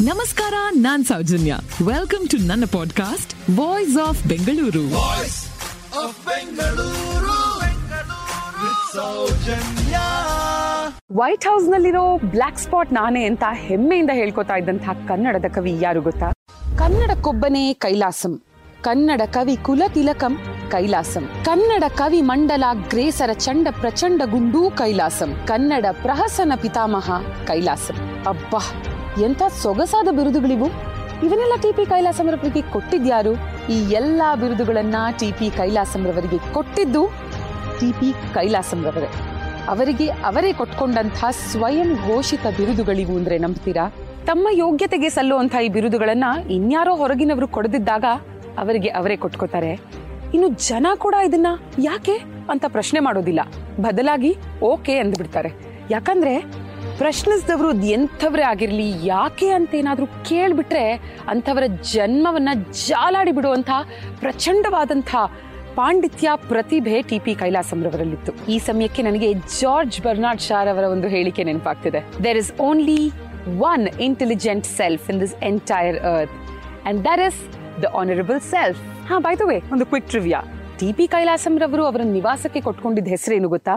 ನಮಸ್ಕಾರ ನಾನ್ Soujanya. Welcome to ನನ್ನ podcast voice of Bengaluru white house ನಲ್ಲಿರೋ ಬ್ಲಾಕ್ ಸ್ಪಾಟ್ ನಾನೇ ಅಂತ ಹೆಮ್ಮೆಯಿಂದ ಹೇಳ್ಕೊತಾ ಇದ್ದಂತಹ ಕನ್ನಡದ ಕವಿ ಯಾರು ಗೊತ್ತಾ? ಕನ್ನಡಕ್ಕೊಬ್ಬನೇ ಕೈಲಾಸಂ. ಕನ್ನಡ ಕವಿ ಕುಲ ತಿಲಕಂ ಕೈಲಾಸಂ. ಕನ್ನಡ ಕವಿ ಮಂಡಲ ಗ್ರೇಸರ ಚಂಡ ಪ್ರಚಂಡ ಗುಂಡೂ ಕೈಲಾಸಂ. ಕನ್ನಡ ಪ್ರಹಸನ ಪಿತಾಮಹ ಕೈಲಾಸಂ. ಅಬ್ಬಾ! ಎಂತ ಸೊಗಸಾದ ಬಿರುದುಗಳಿವು? ಇವನ್ನೆಲ್ಲ ಟಿ ಪಿ ಕೈಲಾಸಮರವರಿಗೆ ಕೊಟ್ಟಿದ್ಯಾರು? ಈ ಎಲ್ಲಾ ಬಿರುದುಗಳನ್ನ ಟಿ ಪಿ ಕೈಲಾಸಮರವರಿಗೆ ಕೊಟ್ಟಿದ್ದು ಟಿ ಪಿ ಕೈಲಾಸಂರವರೇ ಅವರಿಗೆ ಅವರೇ ಕೊಟ್ಕೊಂಡಂತಹ ಸ್ವಯಂ ಘೋಷಿತ ಬಿರುದುಗಳಿವು ಅಂದ್ರೆ ನಂಬ್ತೀರಾ? ತಮ್ಮ ಯೋಗ್ಯತೆಗೆ ಸಲ್ಲುವಂತಹ ಈ ಬಿರುದುಗಳನ್ನ ಇನ್ಯಾರೋ ಹೊರಗಿನವರು ಕೊಡದಿದ್ದಾಗ ಅವರಿಗೆ ಅವರೇ ಕೊಟ್ಕೋತಾರೆ. ಇನ್ನು ಜನ ಕೂಡ ಇದನ್ನ ಯಾಕೆ ಅಂತ ಪ್ರಶ್ನೆ ಮಾಡೋದಿಲ್ಲ. ಬದಲಾಗಿ ಓಕೆ ಅಂದ್ಬಿಡ್ತಾರೆ. ಯಾಕಂದ್ರೆ ಪ್ರಶ್ನಿಸಿದವರು ಎಂಥವ್ರೇ ಆಗಿರಲಿ, ಯಾಕೆ ಅಂತ ಏನಾದರೂ ಕೇಳಿಬಿಟ್ರೆ ಅಂಥವರ ಜನ್ಮವನ್ನು ಜಾಲಾಡಿ ಬಿಡುವಂಥ ಪ್ರಚಂಡವಾದಂಥ ಪಾಂಡಿತ್ಯ ಪ್ರತಿಭೆ ಟಿ ಪಿ ಕೈಲಾಸಂರವರಲ್ಲಿತ್ತು ಈ ಸಮಯಕ್ಕೆ ನನಗೆ ಜಾರ್ಜ್ ಬರ್ನಾಡ್ ಶಾರ್ ಅವರ ಒಂದು ಹೇಳಿಕೆ ನೆನಪಾಗ್ತಿದೆ. There is only one intelligent self in this entire earth and there is the honourable self ಹಾ ಬೈ ದ ವೇ ಒಂದು ಕ್ವಿಕ್ ಟ್ರಿವಿಯಾ ಟಿ ಪಿ ಕೈಲಾಸಂರವರು ಅವರ ನಿವಾಸಕ್ಕೆ ಕೊಟ್ಕೊಂಡಿದ್ದ ಹೆಸರೇನು ಗೊತ್ತಾ?